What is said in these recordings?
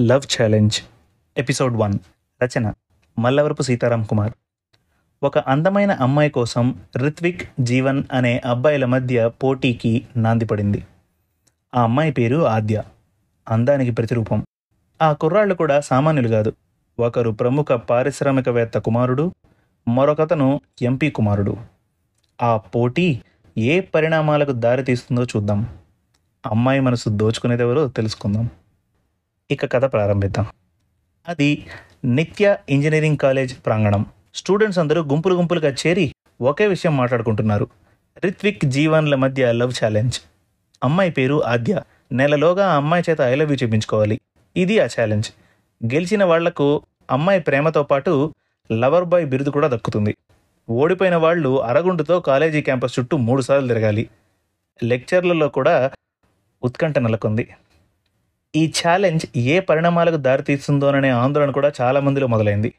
Love challenge episode one Rachana Mallavarapu Sitaram Kumar. ఒక అందమైన అమ్మాయి కోసం రిత్విక్ జీవన్ అనే అబ్బాయిల మధ్య పోటీకి నాంది పడింది. ఆ అమ్మాయి పేరు ఆద్య అందానికి ప్రతిరూపం. ఆ కుర్రాళ్ళు కూడా సామాన్యులు కాదు. ఒకరు ప్రముఖ పారిశ్రామికవేత్త కుమారుడు మరొకతను ఎంపీ కుమారుడు. ఆ పోటీ ఏ పరిణామాలకు దారితీస్తుందో చూద్దాం. అమ్మాయి మనసు దోచుకునేదెవరో తెలుసుకుందాం. ఇక కథ ప్రారంభిద్దాం. అది నిత్య ఇంజనీరింగ్ కాలేజ్ ప్రాంగణం. స్టూడెంట్స్ అందరూ గుంపులు గుంపులుగా చేరి ఒకే విషయం మాట్లాడుకుంటున్నారు. రిత్విక్ జీవన్ల మధ్య లవ్ ఛాలెంజ్. అమ్మాయి పేరు ఆద్య. నెలలోగా అమ్మాయి చేత ఐ లవ్ యూ చూపించుకోవాలి. ఇది ఆ ఛాలెంజ్. గెలిచిన వాళ్ళకు అమ్మాయి ప్రేమతో పాటు లవర్ బాయ్ బిరుదు కూడా దక్కుతుంది. ఓడిపోయిన వాళ్ళు అరగుండుతో కాలేజీ క్యాంపస్ చుట్టూ మూడుసార్లు తిరగాలి. లెక్చర్లలో కూడా ఉత్కంఠ నెలకొంది. ఈ ఛాలెంజ్ ఏ పరిణామాలకు దారితీస్తుందోననే ఆందోళన కూడా చాలా మందిలో మొదలైంది.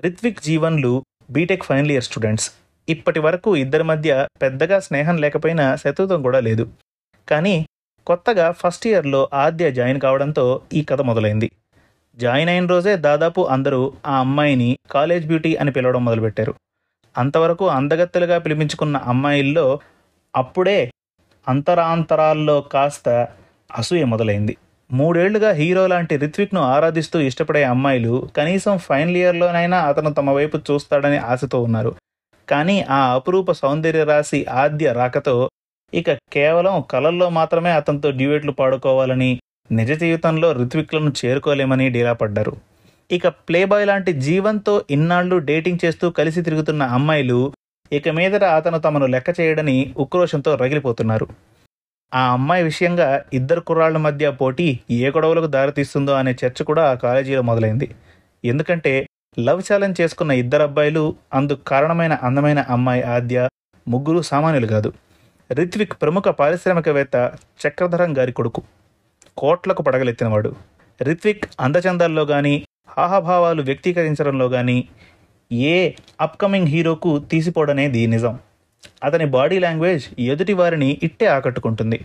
రిత్విక్ జీవన్లు బీటెక్ ఫైనల్ ఇయర్ స్టూడెంట్స్ ఇప్పటి వరకు ఇద్దరి మధ్య పెద్దగా స్నేహం లేకపోయినా శత్రుత్వం కూడా లేదు. కానీ కొత్తగా ఫస్ట్ ఇయర్లో ఆద్య జాయిన్ కావడంతో ఈ కథ మొదలైంది. జాయిన్ అయిన రోజే దాదాపు అందరూ ఆ అమ్మాయిని కాలేజ్ బ్యూటీ అని పిలవడం మొదలుపెట్టారు. అంతవరకు అందగత్తెలుగా పిలిపించుకున్న అమ్మాయిల్లో అప్పుడే అంతరాంతరాల్లో కాస్త అసూయ మొదలైంది. మూడేళ్ళుగా హీరో లాంటి రిత్విక్ను ఆరాధిస్తూ ఇష్టపడే అమ్మాయిలు కనీసం ఫైనల్ ఇయర్లోనైనా అతను తమ వైపు చూస్తాడని ఆశతో ఉన్నారు. కానీ ఆ అపురూప సౌందర్య రాశి ఆద్య రాకతో ఇక కేవలం కలల్లో మాత్రమే అతనితో డ్యూయెట్లు పాడుకోవాలని నిజ జీవితంలో రిత్విక్లను చేరుకోలేమని డీలా పడ్డారు. ఇక ప్లేబాయ్ లాంటి జీవంతో ఇన్నాళ్ళు డేటింగ్ చేస్తూ కలిసి తిరుగుతున్న అమ్మాయిలు ఇక మీదట అతను తమను లెక్క చేయడని ఉక్రోషంతో రగిలిపోతున్నారు. ఆ అమ్మాయి విషయంగా ఇద్దరు కుర్రాళ్ళ మధ్య పోటీ ఏ గొడవలకు దారితీస్తుందో అనే చర్చ కూడా ఆ కాలేజీలో మొదలైంది. ఎందుకంటే లవ్ ఛాలెంజ్ చేసుకున్న ఇద్దరు అబ్బాయిలు అందుకు కారణమైన అందమైన అమ్మాయి ఆద్య ముగ్గురు సామాన్యులు కాదు. రిత్విక్ ప్రముఖ పారిశ్రామికవేత్త చక్రధరం గారి కొడుకు. కోట్లకు పడగలెత్తినవాడు. రిత్విక్ అందచందాల్లో కానీ హాహాభావాలు వ్యక్తీకరించడంలో కానీ ఏ అప్కమింగ్ హీరోకు తీసిపోవడనేది నిజం. అతని బాడీ లాంగ్వేజ్ ఎదుటి వారిని ఇట్టే ఆకట్టుకుంటుంది.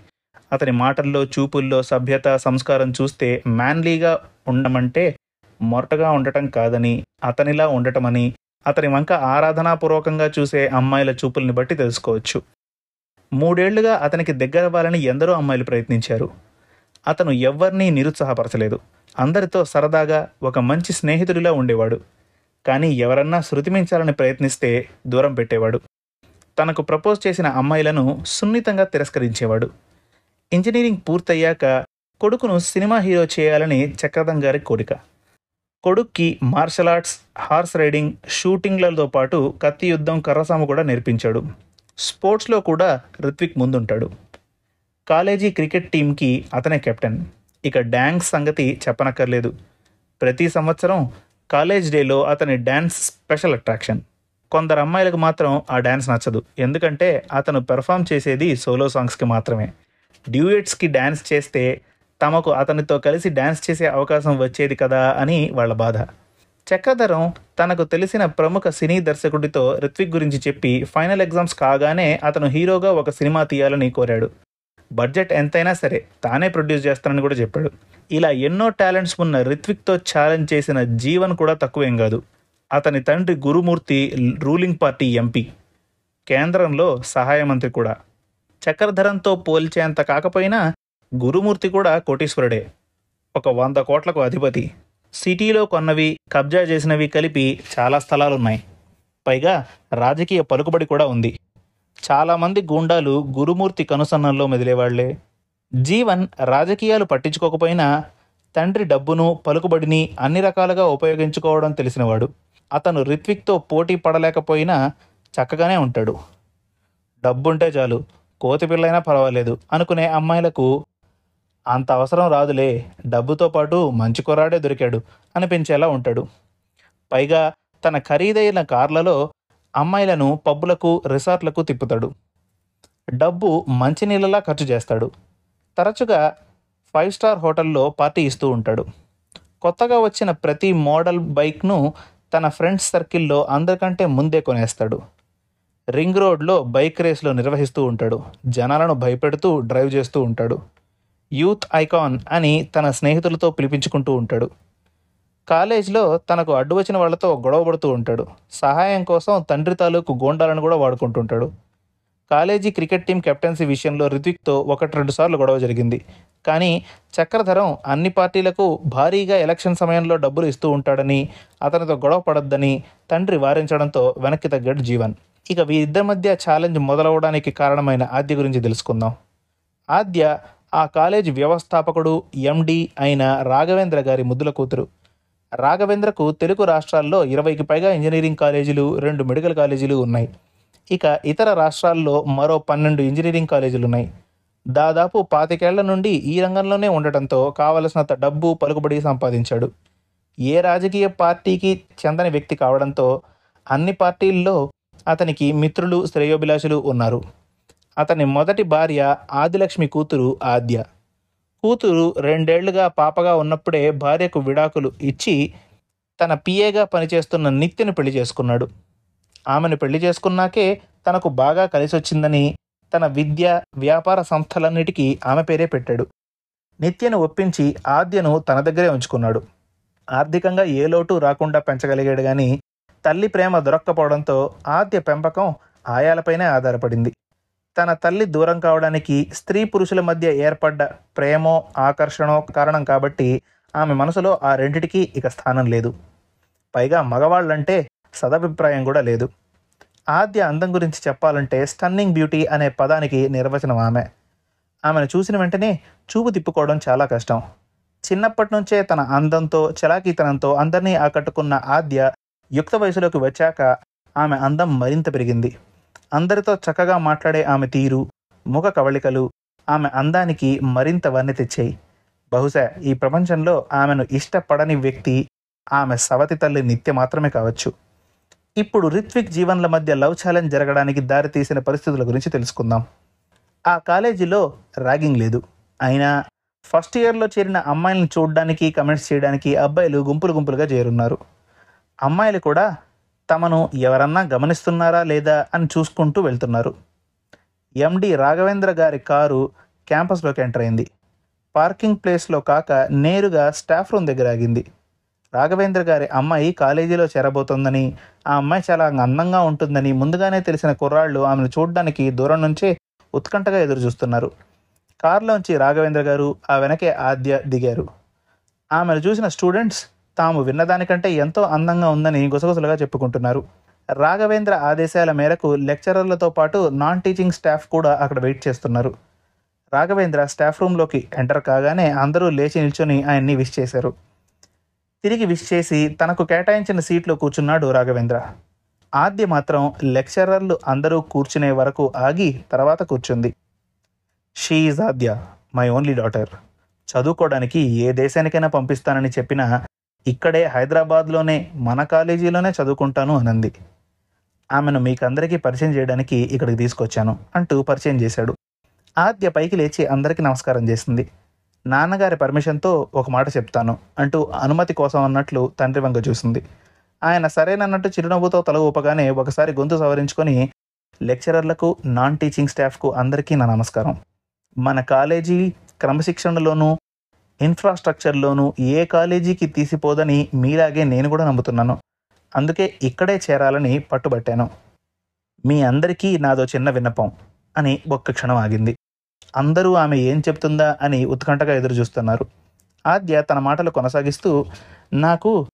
అతని మాటల్లో చూపుల్లో సభ్యత సంస్కారం చూస్తే మ్యాన్లీగా ఉండమంటే మొరటగా ఉండటం కాదని అతనిలా ఉండటమని అతని వంక ఆరాధనాపూర్వకంగా చూసే అమ్మాయిల చూపుల్ని బట్టి తెలుసుకోవచ్చు. మూడేళ్ళుగా అతనికి దగ్గరవ్వాలని ఎందరో అమ్మాయిలు ప్రయత్నించారు. అతను ఎవ్వరినీ నిరుత్సాహపరచలేదు. అందరితో సరదాగా ఒక మంచి స్నేహితుడిలా ఉండేవాడు. కానీ ఎవరన్నా శృతిమించాలని ప్రయత్నిస్తే దూరం పెట్టేవాడు. తనకు ప్రపోజ్ చేసిన అమ్మాయిలను సున్నితంగా తిరస్కరించేవాడు. ఇంజనీరింగ్ పూర్తయ్యాక కొడుకును సినిమా హీరో చేయాలని చక్రధం గారి కోరిక. కొడుక్కి మార్షల్ ఆర్ట్స్ హార్స్ రైడింగ్ షూటింగ్లతో పాటు కత్తి యుద్ధం కర్రసాము కూడా నేర్పించాడు. స్పోర్ట్స్లో కూడా రిత్విక్ ముందుంటాడు. కాలేజీ క్రికెట్ టీంకి అతనే కెప్టెన్. ఇక డ్యాన్స్ సంగతి చెప్పనక్కర్లేదు. ప్రతి సంవత్సరం కాలేజ్ డేలో అతని డ్యాన్స్ స్పెషల్ అట్రాక్షన్. కొందరు అమ్మాయిలకు మాత్రం ఆ డ్యాన్స్ నచ్చదు. ఎందుకంటే అతను పెర్ఫామ్ చేసేది సోలో సాంగ్స్కి మాత్రమే. డ్యూయెట్స్కి డ్యాన్స్ చేస్తే తమకు అతనితో కలిసి డ్యాన్స్ చేసే అవకాశం వచ్చేది కదా అని వాళ్ళ బాధ. చక్రధరం తనకు తెలిసిన ప్రముఖ సినీ దర్శకుడితో రిత్విక్ గురించి చెప్పి ఫైనల్ ఎగ్జామ్స్ కాగానే అతను హీరోగా ఒక సినిమా తీయాలని కోరాడు. బడ్జెట్ ఎంతైనా సరే తానే ప్రొడ్యూస్ చేస్తానని కూడా చెప్పాడు. ఇలా ఎన్నో టాలెంట్స్ ఉన్న రిత్విక్తో ఛాలెంజ్ చేసిన జీవన్ కూడా తక్కువేం కాదు. అతని తండ్రి గురుమూర్తి రూలింగ్ పార్టీ ఎంపీ. కేంద్రంలో సహాయ మంత్రి కూడా. చక్రధరంతో పోల్చేంత కాకపోయినా గురుమూర్తి కూడా కోటీశ్వరుడే. ఒక వంద కోట్లకు అధిపతి. సిటీలో కొన్నవి కబ్జా చేసినవి కలిపి చాలా స్థలాలున్నాయి. పైగా రాజకీయ పలుకుబడి కూడా ఉంది. చాలామంది గూండాలు గురుమూర్తి కనుసన్నల్లో మెదిలేవాళ్ళే. జీవన్ రాజకీయాలు పట్టించుకోకపోయినా తండ్రి డబ్బును పలుకుబడిని అన్ని రకాలుగా ఉపయోగించుకోవడం తెలిసినవాడు. అతను రిత్విక్తో పోటీ పడలేకపోయినా చక్కగానే ఉంటాడు. డబ్బుంటే చాలు కోతి పిల్లైనా పర్వాలేదు అనుకునే అమ్మాయిలకు అంత అవసరం రాదులే డబ్బుతో పాటు మంచి కుర్రాడే దొరికాడు అనిపించేలా ఉంటాడు. పైగా తన ఖరీదైన కార్లలో అమ్మాయిలను పబ్బులకు రిసార్ట్లకు తిప్పుతాడు. డబ్బు మంచినీళ్ళలా ఖర్చు చేస్తాడు. తరచుగా ఫైవ్ స్టార్ హోటల్లో పార్టీ ఇస్తూ ఉంటాడు. కొత్తగా వచ్చిన ప్రతి మోడల్ బైక్ను తన ఫ్రెండ్స్ సర్కిల్లో అందరికంటే ముందే కొనేస్తాడు. రింగ్ రోడ్లో బైక్ రేస్లో నిర్వహిస్తూ ఉంటాడు. జనాలను భయపెడుతూ డ్రైవ్ చేస్తూ ఉంటాడు. యూత్ ఐకాన్ అని తన స్నేహితులతో పిలిపించుకుంటూ ఉంటాడు. కాలేజ్లో తనకు అడ్డు వచ్చిన వాళ్ళతో గొడవపడుతూ ఉంటాడు. సహాయం కోసం తండ్రి తాలూకు గోండాలను కూడా వాడుకుంటుంటాడు. కాలేజీ క్రికెట్ టీం కెప్టెన్సీ విషయంలో రితిక్తో ఒకటి రెండు సార్లు గొడవ జరిగింది. కానీ చక్రధరం అన్ని పార్టీలకు భారీగా ఎలక్షన్ సమయంలో డబ్బులు ఇస్తూ ఉంటాడని అతనితో గొడవ పడొద్దని తండ్రి వారించడంతో వెనక్కి తగ్గాడు జీవన్. ఇక వీరిద్దరి మధ్య ఛాలెంజ్ మొదలవడానికి కారణమైన ఆద్య గురించి తెలుసుకుందాం. ఆద్య ఆ కాలేజ్ వ్యవస్థాపకుడు ఎండి అయిన రాఘవేంద్ర గారి ముద్దుల కూతురు. రాఘవేంద్రకు తెలుగు రాష్ట్రాల్లో ఇరవైకి పైగా ఇంజనీరింగ్ కాలేజీలు రెండు మెడికల్ కాలేజీలు ఉన్నాయి. ఇక ఇతర రాష్ట్రాల్లో మరో పన్నెండు ఇంజనీరింగ్ కాలేజీలు ఉన్నాయి దాదాపు పాతికేళ్ళ నుండి ఈ రంగంలోనే ఉండటంతో కావలసినంత డబ్బు పలుకుబడి సంపాదించాడు. ఏ రాజకీయ పార్టీకి చెందని వ్యక్తి కావడంతో అన్ని పార్టీల్లో అతనికి మిత్రులు శ్రేయోభిలాషులు ఉన్నారు. అతని మొదటి భార్య ఆదిలక్ష్మి కూతురు ఆద్య. కూతురు రెండేళ్ళుగా పాపగా ఉన్నప్పుడే భార్యకు విడాకులు ఇచ్చి తన పిఏగా పనిచేస్తున్న నిత్యను పెళ్ళి చేసుకున్నాడు. ఆమెను పెళ్ళి చేసుకున్నాకే తనకు బాగా కలిసొచ్చిందని తన విద్య వ్యాపార సంస్థలన్నిటికీ ఆమె పేరే పెట్టాడు. నిత్యను ఒప్పించి ఆద్యను తన దగ్గరే ఉంచుకున్నాడు. ఆర్థికంగా ఏ లోటు రాకుండా పెంచగలిగాడు కానీ తల్లి ప్రేమ దొరక్కపోవడంతో ఆద్య పెంపకం ఆయాలపైనే ఆధారపడింది. తన తల్లి దూరం కావడానికి స్త్రీ పురుషుల మధ్య ఏర్పడ్డ ప్రేమో ఆకర్షణో కారణం కాబట్టి ఆమె మనసులో ఆ రెండిటికీ ఇక స్థానం లేదు. పైగా మగవాళ్ళంటే సదభిప్రాయం కూడా లేదు. ఆద్య అందం గురించి చెప్పాలంటే స్టన్నింగ్ బ్యూటీ అనే పదానికి నిర్వచనం ఆమె. ఆమెను చూసిన వెంటనే చూపు తిప్పుకోవడం చాలా కష్టం. చిన్నప్పటి నుంచే తన అందంతో చలాకీతనంతో అందరినీ ఆకట్టుకున్న ఆద్య యుక్త వయసులోకి వచ్చాక ఆమె అందం మరింత పెరిగింది. అందరితో చక్కగా మాట్లాడే ఆమె తీరు ముఖ కవళికలు ఆమె అందానికి మరింత వర్ణి తెచ్చాయి. బహుశా ఈ ప్రపంచంలో ఆమెను ఇష్టపడని వ్యక్తి ఆమె సవతి తల్లి నిత్య మాత్రమే కావచ్చు. ఇప్పుడు రిత్విక్ జీవన్ల మధ్య లవ్ ఛాలెంజ్ జరగడానికి దారితీసిన పరిస్థితుల గురించి తెలుసుకుందాం. ఆ కాలేజీలో ర్యాగింగ్ లేదు. అయినా ఫస్ట్ ఇయర్లో చేరిన అమ్మాయిలను చూడడానికి కమెంట్స్ చేయడానికి అబ్బాయిలు గుంపులు గుంపులుగా చేరున్నారు. అమ్మాయిలు కూడా తమను ఎవరన్నా గమనిస్తున్నారా లేదా అని చూసుకుంటూ వెళ్తున్నారు. ఎండి రాఘవేంద్ర గారి కారు క్యాంపస్లోకి ఎంటర్ అయింది. పార్కింగ్ ప్లేస్లో కాక నేరుగా స్టాఫ్ రూమ్ దగ్గర ఆగింది. రాఘవేంద్ర గారి అమ్మాయి కాలేజీలో చేరబోతోందని ఆ అమ్మాయి చాలా అందంగా ఉంటుందని ముందుగానే తెలిసిన కుర్రాళ్ళు ఆమెను చూడడానికి దూరం నుంచే ఉత్కంఠగా ఎదురు చూస్తున్నారు కారులోంచి రాఘవేంద్ర గారు ఆ వెనకే ఆద్య దిగారు. ఆమెను చూసిన స్టూడెంట్స్ తాము విన్నదానికంటే ఎంతో అందంగా ఉందని గుసగుసలుగా చెప్పుకుంటున్నారు. రాఘవేంద్ర ఆదేశాల మేరకు లెక్చరర్లతో పాటు నాన్ టీచింగ్ స్టాఫ్ కూడా అక్కడ వెయిట్ చేస్తున్నారు. రాఘవేంద్ర స్టాఫ్ రూమ్లోకి ఎంటర్ కాగానే అందరూ లేచి నిల్చొని ఆయన్ని విష్ చేశారు. తిరిగి విష్ చేసి తనకు కేటాయించిన సీట్లో కూర్చున్నాడు రాఘవేంద్ర. ఆద్య మాత్రం లెక్చరర్లు అందరూ కూర్చునే వరకు ఆగి తర్వాత కూర్చుంది. She is Adya my only daughter. చదువుకోవడానికి ఏ దేశానికైనా పంపిస్తానని చెప్పినా ఇక్కడే హైదరాబాద్లోనే మన కాలేజీలోనే చదువుకుంటాను అనంది. ఆమెను మీకందరికీ పరిచయం చేయడానికి ఇక్కడికి తీసుకొచ్చాను అంటూ పరిచయం చేశాడు. ఆద్య పైకి లేచి అందరికీ నమస్కారం చేసింది. నాన్నగారి పర్మిషన్తో ఒక మాట చెప్తాను అంటూ అనుమతి కోసం అన్నట్లు తండ్రి వంక చూసింది. ఆయన సరేనన్నట్టు చిరునవ్వుతో తల ఊపగానే ఒకసారి గొంతు సవరించుకొని లెక్చరర్లకు నాన్ టీచింగ్ స్టాఫ్కు అందరికీ నా నమస్కారం. మన కాలేజీ క్రమశిక్షణలోనూ ఇన్ఫ్రాస్ట్రక్చర్లోనూ ఏ కాలేజీకి తీసిపోదని మీలాగే నేను కూడా నమ్ముతున్నాను. అందుకే ఇక్కడే చేరాలని పట్టుబట్టాను. మీ అందరికీ నాదో చిన్న విన్నపం అని ఒక్క క్షణం ఆగింది. అందరూ ఆమె ఏం చెప్తుందా అని ఉత్కంఠగా ఎదురు చూస్తున్నారు ఆద్య తన మాటలు కొనసాగిస్తూ నాకు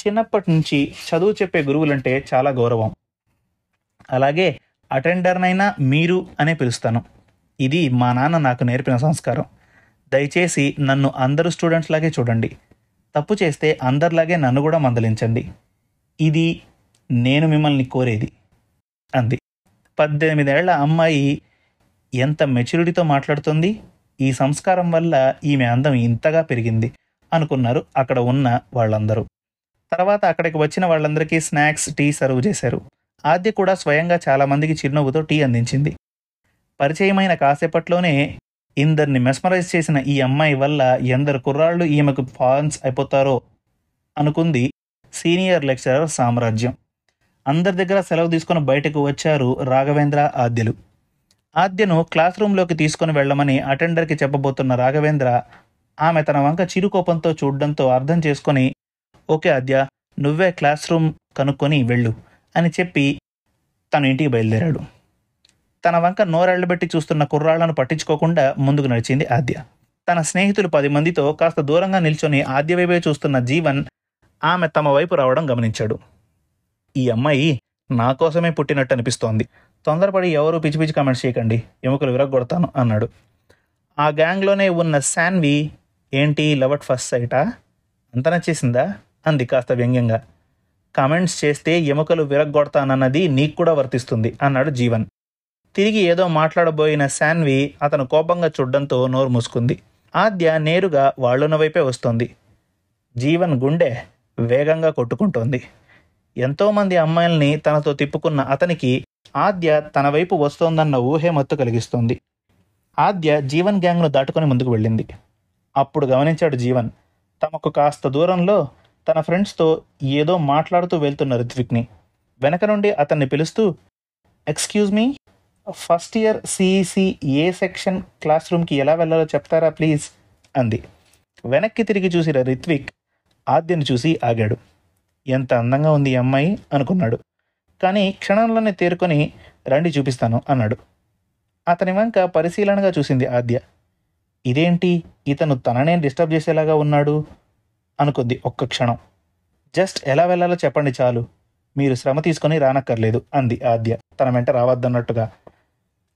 చిన్నప్పటి నుంచి చదువు చెప్పే గురువులంటే చాలా గౌరవం. అలాగే అటెండర్నైనా మీరు అనే పిలుస్తాను. ఇది మా నాన్న నాకు నేర్పిన సంస్కారం. దయచేసి నన్ను అందరు స్టూడెంట్స్ లాగే చూడండి. తప్పు చేస్తే అందరిలాగే నన్ను కూడా మందలించండి. ఇది నేను మిమ్మల్ని కోరేది అంది. పద్దెనిమిదేళ్ళ అమ్మాయి ఎంత మెచ్యూరిటీతో మాట్లాడుతుంది? ఈ సంస్కారం వల్ల ఈమె అందం ఇంతగా పెరిగింది అనుకున్నారు అక్కడ ఉన్న వాళ్ళందరూ. తర్వాత అక్కడికి వచ్చిన వాళ్ళందరికీ స్నాక్స్ టీ సర్వ్ చేశారు. ఆద్య కూడా స్వయంగా చాలామందికి చిరునవ్వుతో టీ అందించింది. పరిచయమైన కాసేపట్లోనే ఇందరిని మెస్మరైజ్ చేసిన ఈ అమ్మాయి వల్ల ఎందరు కుర్రాళ్ళు ఈమెకు ఫాన్స్ అయిపోతారో అనుకుంది సీనియర్ లెక్చరర్ సామ్రాజ్యం. అందరి దగ్గర సెలవు తీసుకుని బయటకు వచ్చారు రాఘవేంద్ర ఆద్యలు. ఆద్యను క్లాస్ రూమ్లోకి తీసుకుని వెళ్ళమని అటెండర్కి చెప్పబోతున్న రాఘవేంద్ర ఆమె తన వంక చిరుకోపంతో చూడడంతో అర్థం చేసుకొని ఓకే ఆద్య నువ్వే క్లాస్ రూమ్ కనుక్కొని వెళ్ళు అని చెప్పి తను ఇంటికి బయలుదేరాడు. తన వంక నోరెళ్ళబెట్టి చూస్తున్న కుర్రాళ్ళను పట్టించుకోకుండా ముందుకు నడిచింది ఆద్య. తన స్నేహితులు పది మందితో కాస్త దూరంగా నిల్చొని ఆద్య వైపే చూస్తున్న జీవన్ ఆమె తమ వైపు రావడం గమనించాడు. ఈ అమ్మాయి నా కోసమే పుట్టినట్టు అనిపిస్తోంది. తొందరపడి ఎవరు పిచ్చి పిచ్చి కామెంట్స్ చేయకండి. ఎముకలు విరగొడతాను అన్నాడు. ఆ గ్యాంగ్లోనే ఉన్న శాన్వి ఏంటి లవ్ అట్ ఫస్ట్ సైటా అంత నచ్చేసిందా? అంది కాస్త వ్యంగ్యంగా. కామెంట్స్ చేస్తే ఎముకలు విరగ్గొడతానన్నది నీకు కూడా వర్తిస్తుంది అన్నాడు జీవన్. తిరిగి ఏదో మాట్లాడబోయిన శాన్వి అతను కోపంగా చూడ్డంతో నోరు మూసుకుంది. ఆద్య నేరుగా వాళ్ళున్న వైపే వస్తోంది. జీవన్ గుండె వేగంగా కొట్టుకుంటోంది. ఎంతోమంది అమ్మాయిల్ని తనతో తిప్పుకున్న అతనికి ఆద్య తన వైపు వస్తోందన్న ఊహే మత్తు కలిగిస్తోంది. ఆద్య జీవన్ గ్యాంగ్ను దాటుకొని ముందుకు వెళ్ళింది. అప్పుడు గమనించాడు జీవన్ తమకు కాస్త దూరంలో తన ఫ్రెండ్స్తో ఏదో మాట్లాడుతూ వెళ్తున్న రిత్విక్ని. వెనక నుండి అతన్ని పిలుస్తూ excuse me first year CEC A section class రూమ్కి ఎలా వెళ్ళాలో చెప్తారా ప్లీజ్? అంది. వెనక్కి తిరిగి చూసిన రిత్విక్ ఆద్యను చూసి ఆగాడు. ఎంత అందంగా ఉంది ఈ అమ్మాయి అనుకున్నాడు. కానీ క్షణంలోనే తేరుకొని రండి చూపిస్తాను అన్నాడు. అతని వంక పరిశీలనగా చూసింది ఆద్య. ఇదేంటి? ఇతను తననే డిస్టర్బ్ చేసేలాగా ఉన్నాడు? అనుకుంది ఒక్క క్షణం. జస్ట్ ఎలా వెళ్ళాలో చెప్పండి చాలు. మీరు శ్రమ తీసుకొని రానక్కర్లేదు అంది ఆద్య. తన వెంట రావద్దన్నట్టుగా.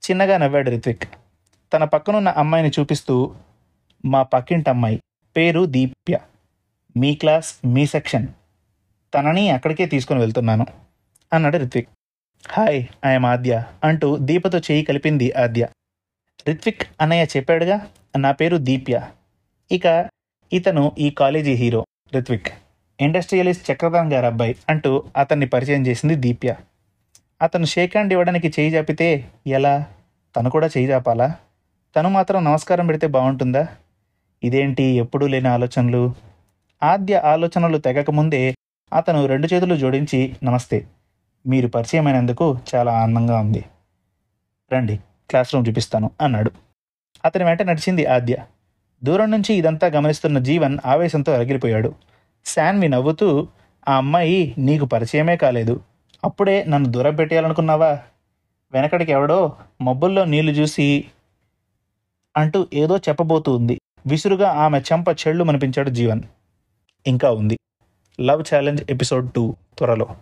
చిన్నగా నవ్వాడు రిత్విక్. తన పక్కనున్న అమ్మాయిని చూపిస్తూ మా పక్కింటి అమ్మాయి పేరు దీప్య. మీ క్లాస్ మీ సెక్షన్. తనని అక్కడికే తీసుకొని వెళ్తున్నాను. అన్నాడు రిత్విక్. హాయ్ ఐఎమ్ ఆద్య అంటూ దీపతో చేయి కలిపింది ఆద్య. రిత్విక్ అన్నయ్య చెప్పాడుగా నా పేరు దీప్య. ఇక ఇతను ఈ college hero Ritvik. Industrialist Chakradhan గారు అబ్బాయి అంటూ అతన్ని పరిచయం చేసింది దీప్య. అతను షేక్ హ్యాండ్ ఇవ్వడానికి చేయి చాపితే ఎలా? తను కూడా చేయి చాపాలా తను మాత్రం నమస్కారం పెడితే బాగుంటుందా? ఇదేంటి ఎప్పుడూ లేని ఆలోచనలు? ఆద్య ఆలోచనలు తెగకముందే అతను రెండు చేతులు జోడించి నమస్తే. మీరు పరిచయమైనందుకు చాలా ఆనందంగా ఉంది. రండి క్లాస్ రూమ్ చూపిస్తాను అన్నాడు. అతని వెంట నడిచింది ఆద్య. దూరం నుంచి ఇదంతా గమనిస్తున్న జీవన్ ఆవేశంతో అరగిలిపోయాడు శాన్వి నవ్వుతూ ఆ అమ్మాయి నీకు పరిచయమే కాలేదు. అప్పుడే నన్ను దూరం పెట్టేయాలనుకున్నావా? వెనకడికి ఎవడో మబ్బుల్లో నీళ్ళు చూసి అంటూ ఏదో చెప్పబోతూ ఉంది. విసురుగా ఆమె చెంప చెళ్ళు మనిపించాడు జీవన్. ఇంకా ఉంది. లవ్ ఛాలెంజ్ ఎపిసోడ్ టూ త్వరలో.